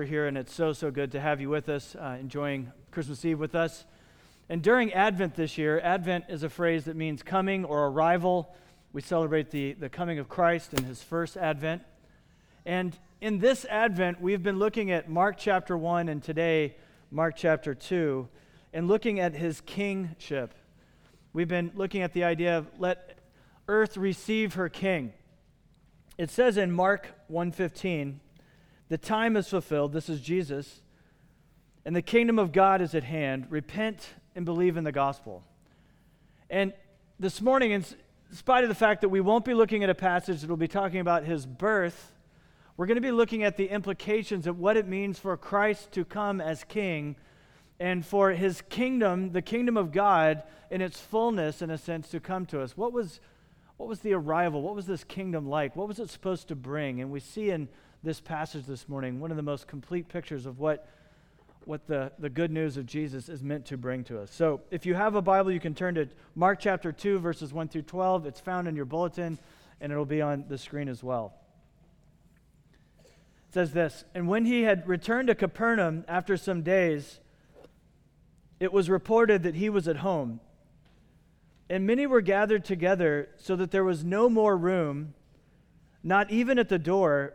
We're here, and it's so, so good to have you with us, uh, enjoying Christmas Eve with us. And during Advent this year, Advent is a phrase that means coming or arrival. We celebrate the, the coming of Christ in his first Advent. And in this Advent, we've been looking at Mark chapter 1 and today, Mark chapter 2, and looking at his kingship. We've been looking at the idea of let earth receive her king. It says in Mark 1:15, the time is fulfilled. This is Jesus. And the kingdom of God is at hand. Repent and believe in the gospel. And this morning, in spite of the fact that we won't be looking at a passage that will be talking about his birth, we're going to be looking at the implications of what it means for Christ to come as king and for his kingdom, the kingdom of God, in its fullness, in a sense, to come to us. What was, what was the arrival? What was this kingdom like? What was it supposed to bring? And we see in this passage this morning, one of the most complete pictures of what, what the, the good news of Jesus is meant to bring to us. So if you have a Bible, you can turn to Mark chapter 2, verses 1 through 12. It's found in your bulletin, and it'll be on the screen as well. It says this And when he had returned to Capernaum after some days, it was reported that he was at home. And many were gathered together so that there was no more room, not even at the door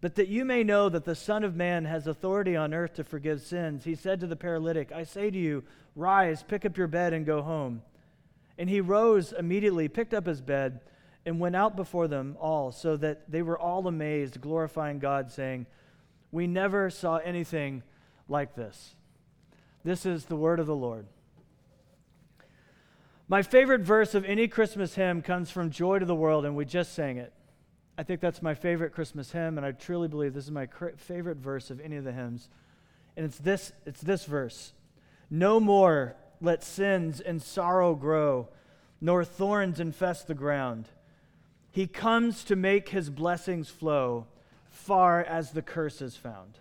But that you may know that the Son of Man has authority on earth to forgive sins, he said to the paralytic, I say to you, rise, pick up your bed, and go home. And he rose immediately, picked up his bed, and went out before them all, so that they were all amazed, glorifying God, saying, We never saw anything like this. This is the word of the Lord. My favorite verse of any Christmas hymn comes from Joy to the World, and we just sang it. I think that's my favorite Christmas hymn, and I truly believe this is my cr- favorite verse of any of the hymns. And it's this, it's this verse. No more let sins and sorrow grow, nor thorns infest the ground. He comes to make his blessings flow far as the curse is found.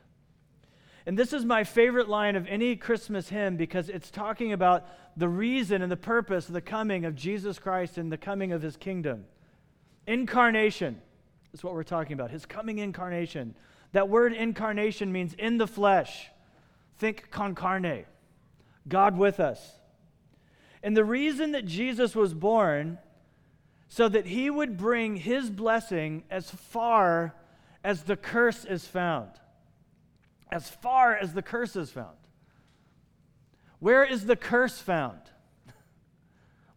And this is my favorite line of any Christmas hymn because it's talking about the reason and the purpose of the coming of Jesus Christ and the coming of his kingdom. Incarnation is what we're talking about. His coming incarnation. That word incarnation means in the flesh. Think con carne, God with us. And the reason that Jesus was born, so that he would bring his blessing as far as the curse is found. As far as the curse is found. Where is the curse found?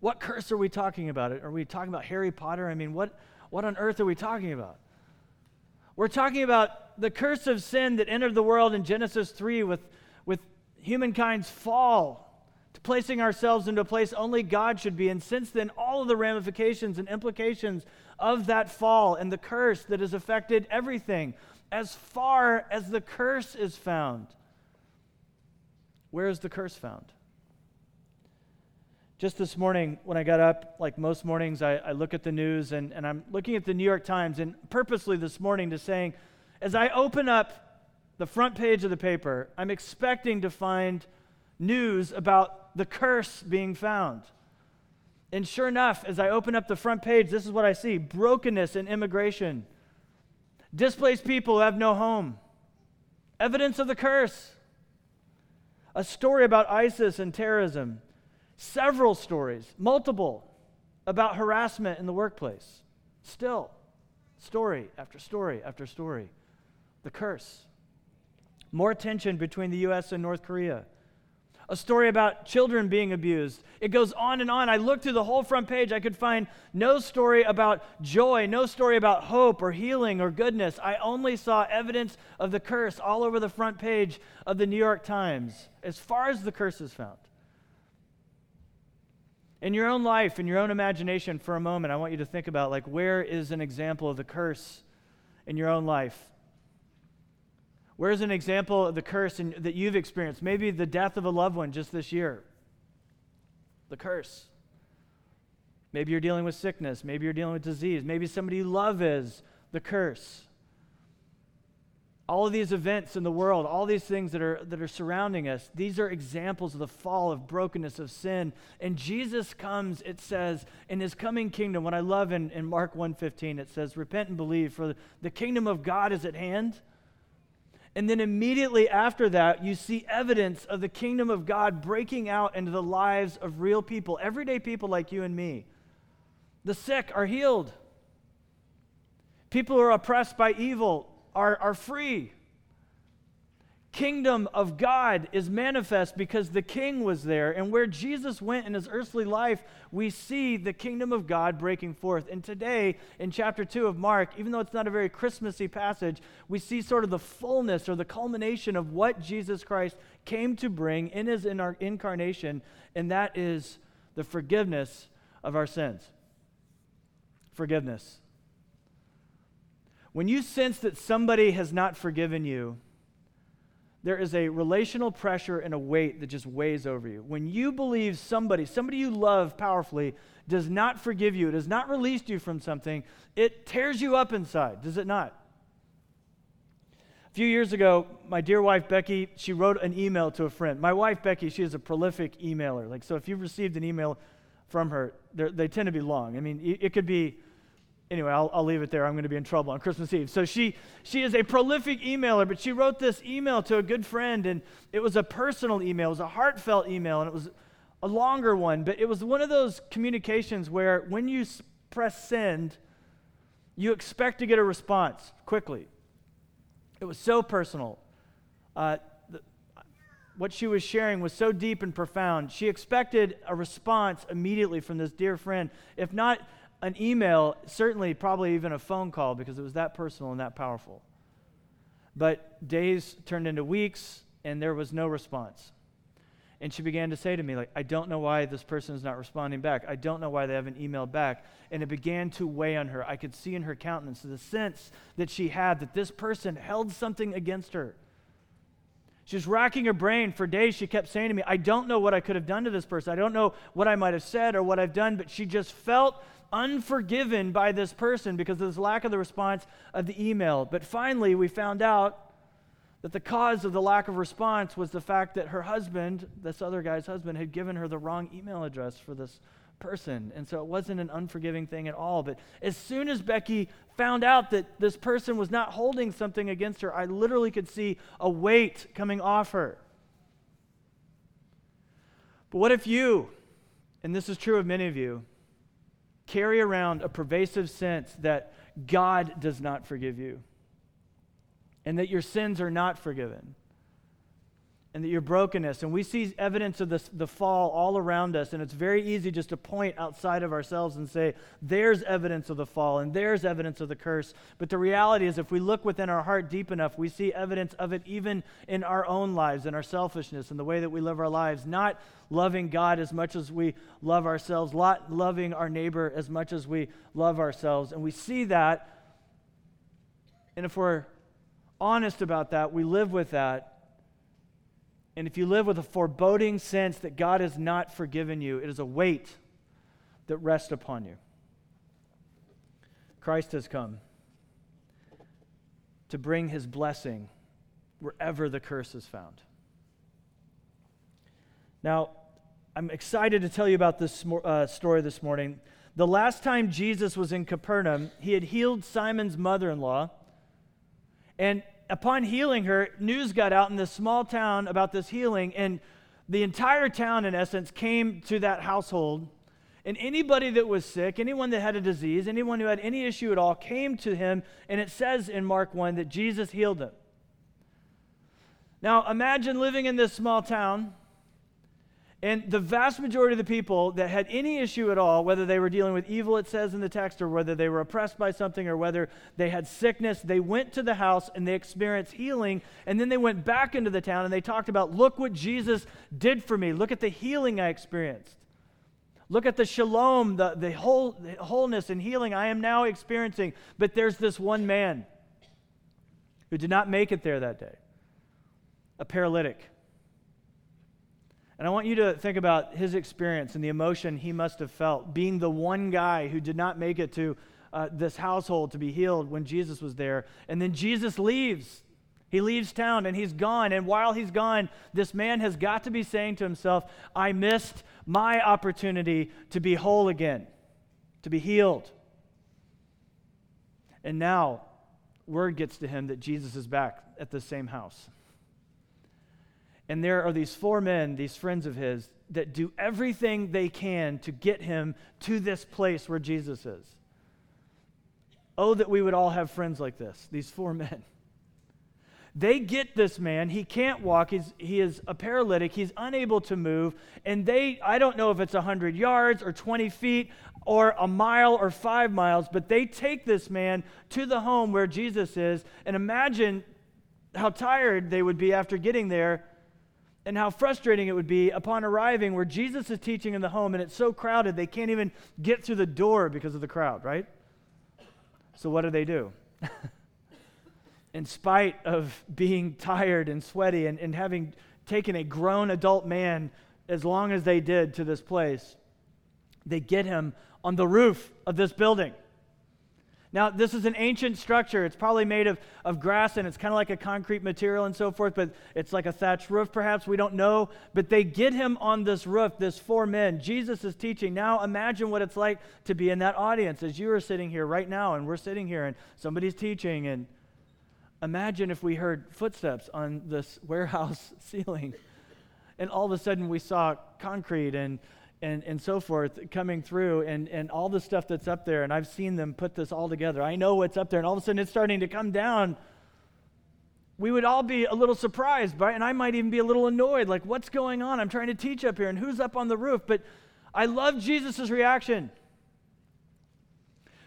What curse are we talking about? Are we talking about Harry Potter? I mean, what, what on earth are we talking about? We're talking about the curse of sin that entered the world in Genesis 3 with, with humankind's fall to placing ourselves into a place only God should be. And since then, all of the ramifications and implications of that fall and the curse that has affected everything, as far as the curse is found. Where is the curse found? Just this morning, when I got up, like most mornings, I, I look at the news and, and I'm looking at the New York Times, and purposely this morning to saying, as I open up the front page of the paper, I'm expecting to find news about the curse being found. And sure enough, as I open up the front page, this is what I see brokenness in immigration, displaced people who have no home, evidence of the curse, a story about ISIS and terrorism several stories, multiple, about harassment in the workplace. Still, story after story after story. The curse. More tension between the U.S. and North Korea. a story about children being abused. It goes on and on. I looked through the whole front page. I could find no story about joy, no story about hope or healing or goodness. I only saw evidence of the curse all over the front page of the New York Times, as far as the curse is found. In your own life, in your own imagination, for a moment, I want you to think about like, where is an example of the curse in your own life? Where's an example of the curse in, that you've experienced? Maybe the death of a loved one just this year. The curse. Maybe you're dealing with sickness. Maybe you're dealing with disease. Maybe somebody you love is the curse. All of these events in the world, all these things that are, that are surrounding us, these are examples of the fall, of brokenness, of sin. And Jesus comes, it says, in his coming kingdom. What I love in, in Mark 1.15, it says, repent and believe, for the kingdom of God is at hand. And then immediately after that, you see evidence of the kingdom of God breaking out into the lives of real people, everyday people like you and me. The sick are healed. People who are oppressed by evil are, are free kingdom of God is manifest because the king was there. And where Jesus went in his earthly life, we see the kingdom of God breaking forth. And today, in chapter 2 of Mark, even though it's not a very Christmassy passage, we see sort of the fullness or the culmination of what Jesus Christ came to bring in his in our incarnation, and that is the forgiveness of our sins. Forgiveness. When you sense that somebody has not forgiven you, there is a relational pressure and a weight that just weighs over you. When you believe somebody, somebody you love powerfully, does not forgive you, does not release you from something, it tears you up inside, does it not? A few years ago, my dear wife Becky, she wrote an email to a friend. My wife Becky, she is a prolific emailer. Like, so if you've received an email from her, they tend to be long. I mean, it could be anyway, I'll, I'll leave it there. I'm going to be in trouble on Christmas Eve. So she, she is a prolific emailer, but she wrote this email to a good friend, and it was a personal email. It was a heartfelt email, and it was a longer one, but it was one of those communications where when you press send, you expect to get a response quickly. It was so personal. Uh, the, what she was sharing was so deep and profound. She expected a response immediately from this dear friend. If not, an email, certainly probably even a phone call because it was that personal and that powerful. But days turned into weeks and there was no response. And she began to say to me, like, I don't know why this person is not responding back. I don't know why they haven't emailed back. And it began to weigh on her. I could see in her countenance the sense that she had that this person held something against her. She was racking her brain for days. She kept saying to me, I don't know what I could have done to this person. I don't know what I might have said or what I've done, but she just felt unforgiven by this person because of this lack of the response of the email. But finally, we found out that the cause of the lack of response was the fact that her husband, this other guy's husband, had given her the wrong email address for this person. And so it wasn't an unforgiving thing at all. But as soon as Becky found out that this person was not holding something against her, I literally could see a weight coming off her. But what if you, and this is true of many of you, carry around a pervasive sense that God does not forgive you and that your sins are not forgiven and that your brokenness. And we see evidence of this, the fall all around us, and it's very easy just to point outside of ourselves and say, there's evidence of the fall and there's evidence of the curse. But the reality is, if we look within our heart deep enough, we see evidence of it even in our own lives, in our selfishness, in the way that we live our lives, not loving God as much as we love ourselves, not loving our neighbor as much as we love ourselves. And we see that. And if we're honest about that, we live with that and if you live with a foreboding sense that God has not forgiven you, it is a weight that rests upon you. Christ has come to bring his blessing wherever the curse is found. Now, I'm excited to tell you about this uh, story this morning. The last time Jesus was in Capernaum, he had healed Simon's mother in law. And upon healing her, news got out in this small town about this healing, and the entire town, in essence, came to that household. And anybody that was sick, anyone that had a disease, anyone who had any issue at all, came to him. And it says in Mark 1 that Jesus healed them. Now, imagine living in this small town, And the vast majority of the people that had any issue at all, whether they were dealing with evil, it says in the text, or whether they were oppressed by something, or whether they had sickness, they went to the house and they experienced healing. And then they went back into the town and they talked about, look what Jesus did for me. Look at the healing I experienced. Look at the shalom, the, the, whole, the wholeness and healing I am now experiencing. But there's this one man who did not make it there that day a paralytic. And I want you to think about his experience and the emotion he must have felt being the one guy who did not make it to uh, this household to be healed when Jesus was there. And then Jesus leaves. He leaves town and he's gone. And while he's gone, this man has got to be saying to himself, I missed my opportunity to be whole again, to be healed. And now, word gets to him that Jesus is back at the same house. And there are these four men, these friends of his, that do everything they can to get him to this place where Jesus is. Oh, that we would all have friends like this, these four men. They get this man. He can't walk. He's, he is a paralytic. He's unable to move. And they, I don't know if it's 100 yards or 20 feet or a mile or five miles, but they take this man to the home where Jesus is. And imagine how tired they would be after getting there and how frustrating it would be upon arriving where Jesus is teaching in the home and it's so crowded they can't even get through the door because of the crowd, right? So, what do they do? in spite of being tired and sweaty and, and having taken a grown adult man as long as they did to this place, they get him on the roof of this building. Now, this is an ancient structure. It's probably made of, of grass and it's kind of like a concrete material and so forth, but it's like a thatched roof, perhaps. We don't know. But they get him on this roof, this four men. Jesus is teaching. Now, imagine what it's like to be in that audience as you are sitting here right now and we're sitting here and somebody's teaching. And imagine if we heard footsteps on this warehouse ceiling and all of a sudden we saw concrete and and, and so forth coming through and, and all the stuff that's up there. And I've seen them put this all together. I know what's up there. And all of a sudden it's starting to come down. We would all be a little surprised, right? And I might even be a little annoyed. Like, what's going on? I'm trying to teach up here. And who's up on the roof? But I love Jesus' reaction.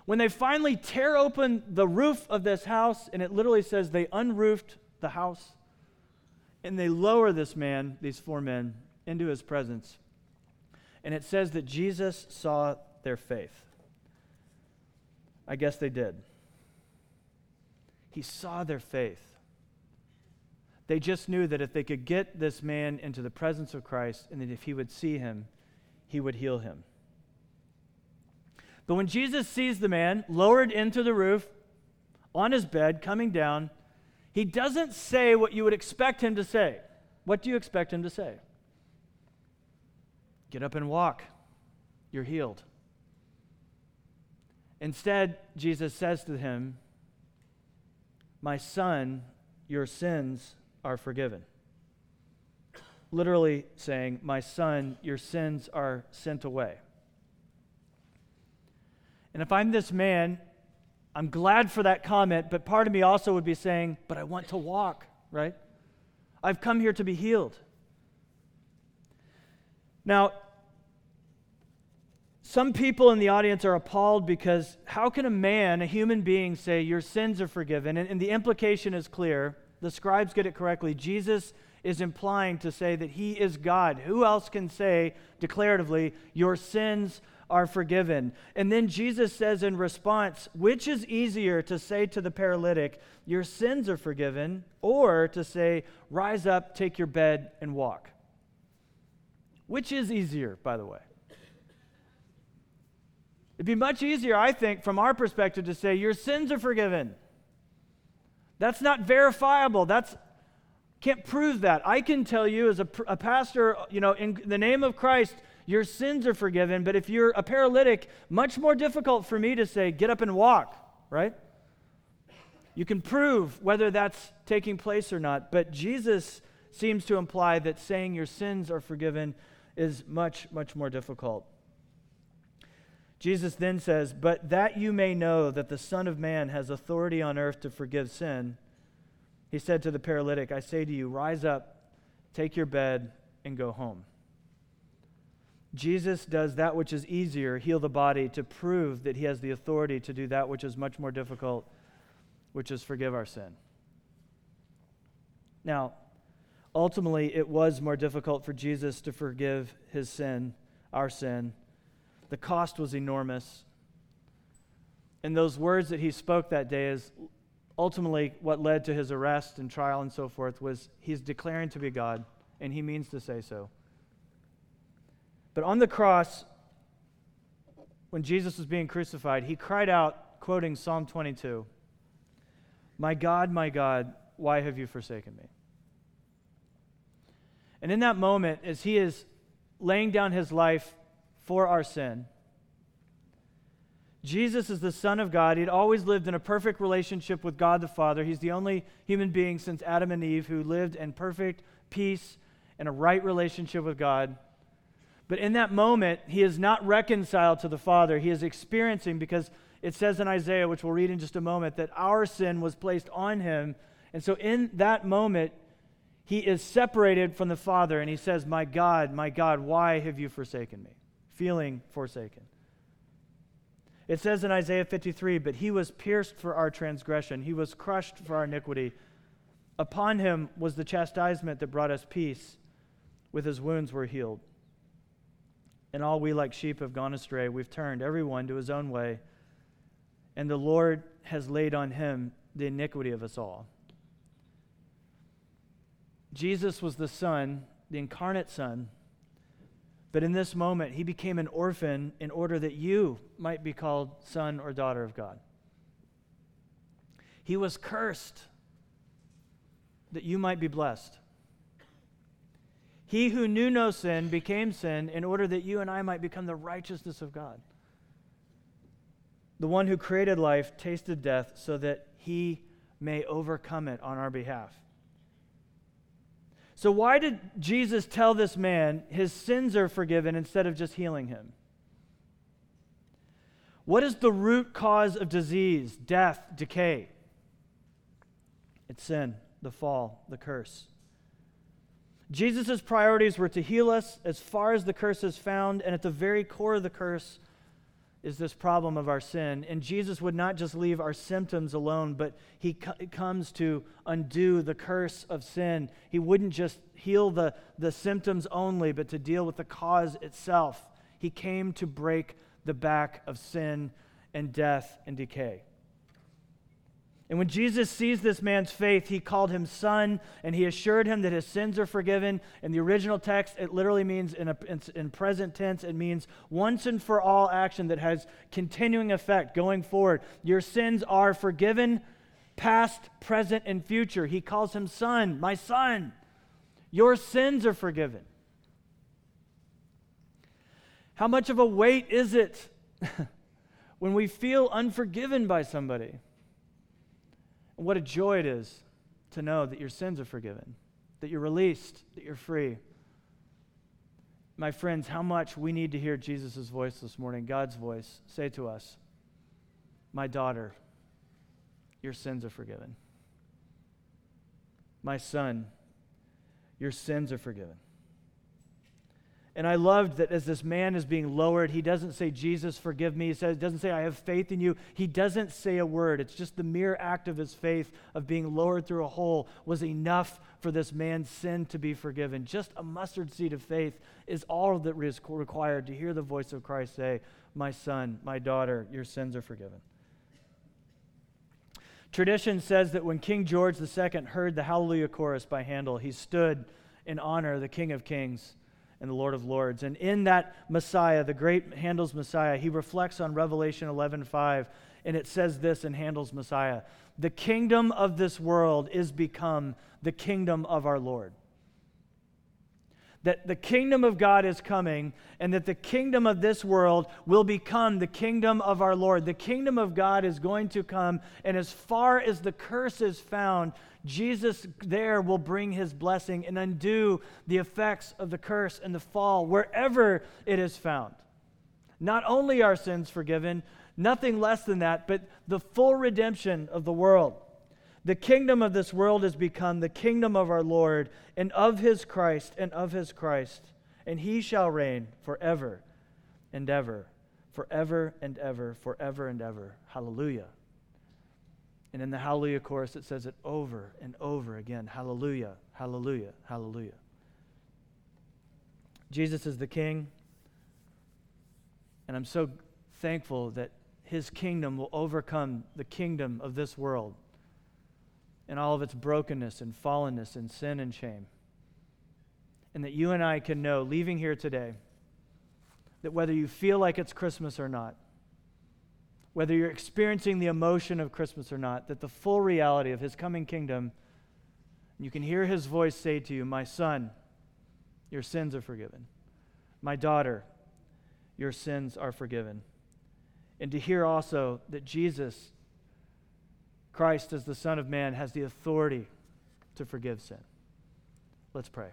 When they finally tear open the roof of this house, and it literally says they unroofed the house, and they lower this man, these four men, into his presence and it says that Jesus saw their faith. I guess they did. He saw their faith. They just knew that if they could get this man into the presence of Christ and that if he would see him, he would heal him. But when Jesus sees the man lowered into the roof, on his bed, coming down, he doesn't say what you would expect him to say. What do you expect him to say? Get up and walk. You're healed. Instead, Jesus says to him, My son, your sins are forgiven. Literally saying, My son, your sins are sent away. And if I'm this man, I'm glad for that comment, but part of me also would be saying, But I want to walk, right? I've come here to be healed. Now, some people in the audience are appalled because how can a man, a human being, say, Your sins are forgiven? And, and, the implication is clear. The scribes get it correctly. Jesus is implying to say that he is God. Who else can say declaratively, Your sins are forgiven? And then Jesus says in response, Which is easier to say to the paralytic, Your sins are forgiven, or to say, Rise up, take your bed, and walk? Which is easier, by the way? It'd be much easier, I think, from our perspective to say, Your sins are forgiven. That's not verifiable. That's can't prove that. I can tell you as a, a pastor, you know, in the name of Christ, your sins are forgiven. But if you're a paralytic, much more difficult for me to say, get up and walk, right? You can prove whether that's taking place or not. But Jesus seems to imply that saying your sins are forgiven is much, much more difficult. Jesus then says, But that you may know that the Son of Man has authority on earth to forgive sin, he said to the paralytic, I say to you, rise up, take your bed, and go home. Jesus does that which is easier, heal the body, to prove that he has the authority to do that which is much more difficult, which is forgive our sin. Now, ultimately, it was more difficult for Jesus to forgive his sin, our sin. The cost was enormous. And those words that he spoke that day is ultimately what led to his arrest and trial and so forth was he's declaring to be God, and he means to say so. But on the cross, when Jesus was being crucified, he cried out, quoting Psalm 22 My God, my God, why have you forsaken me? And in that moment, as he is laying down his life for our sin, Jesus is the Son of God. He'd always lived in a perfect relationship with God the Father. He's the only human being since Adam and Eve who lived in perfect peace and a right relationship with God. But in that moment, he is not reconciled to the Father. He is experiencing, because it says in Isaiah, which we'll read in just a moment, that our sin was placed on him. And so in that moment, he is separated from the Father and he says, My God, my God, why have you forsaken me? Feeling forsaken. It says in Isaiah 53 But he was pierced for our transgression, he was crushed for our iniquity. Upon him was the chastisement that brought us peace. With his wounds we're healed. And all we like sheep have gone astray. We've turned everyone to his own way. And the Lord has laid on him the iniquity of us all. Jesus was the Son, the incarnate Son. But in this moment, he became an orphan in order that you might be called son or daughter of God. He was cursed that you might be blessed. He who knew no sin became sin in order that you and I might become the righteousness of God. The one who created life tasted death so that he may overcome it on our behalf. So, why did Jesus tell this man his sins are forgiven instead of just healing him? What is the root cause of disease, death, decay? It's sin, the fall, the curse. Jesus' priorities were to heal us as far as the curse is found, and at the very core of the curse is this problem of our sin. And Jesus would not just leave our symptoms alone, but he co- comes to undo the curse of sin. He wouldn't just heal the, the symptoms only, but to deal with the cause itself. He came to break the back of sin and death and decay. And when Jesus sees this man's faith, he called him son and he assured him that his sins are forgiven. In the original text, it literally means, in, a, in present tense, it means once and for all action that has continuing effect going forward. Your sins are forgiven, past, present, and future. He calls him son, my son. Your sins are forgiven. How much of a weight is it when we feel unforgiven by somebody? And what a joy it is to know that your sins are forgiven, that you're released, that you're free. My friends, how much we need to hear Jesus' voice this morning, God's voice, say to us, My daughter, your sins are forgiven. My son, your sins are forgiven. And I loved that as this man is being lowered, he doesn't say, Jesus, forgive me. He says, doesn't say, I have faith in you. He doesn't say a word. It's just the mere act of his faith of being lowered through a hole was enough for this man's sin to be forgiven. Just a mustard seed of faith is all that is required to hear the voice of Christ say, My son, my daughter, your sins are forgiven. Tradition says that when King George II heard the Hallelujah chorus by Handel, he stood in honor of the King of Kings and the Lord of Lords. And in that Messiah, the great Handel's Messiah, he reflects on Revelation 11:5, and it says this in Handel's Messiah: "The kingdom of this world is become the kingdom of our Lord." That the kingdom of God is coming, and that the kingdom of this world will become the kingdom of our Lord. The kingdom of God is going to come, and as far as the curse is found, Jesus there will bring his blessing and undo the effects of the curse and the fall wherever it is found. Not only are sins forgiven, nothing less than that, but the full redemption of the world. The kingdom of this world has become the kingdom of our Lord and of his Christ and of his Christ. and he shall reign forever and ever, forever and ever, forever and ever. Hallelujah. And in the Hallelujah chorus, it says it over and over again Hallelujah, Hallelujah, Hallelujah. Jesus is the King, and I'm so thankful that his kingdom will overcome the kingdom of this world and all of its brokenness and fallenness and sin and shame. And that you and I can know, leaving here today, that whether you feel like it's Christmas or not, whether you're experiencing the emotion of Christmas or not, that the full reality of his coming kingdom, you can hear his voice say to you, My son, your sins are forgiven. My daughter, your sins are forgiven. And to hear also that Jesus, Christ as the Son of Man, has the authority to forgive sin. Let's pray.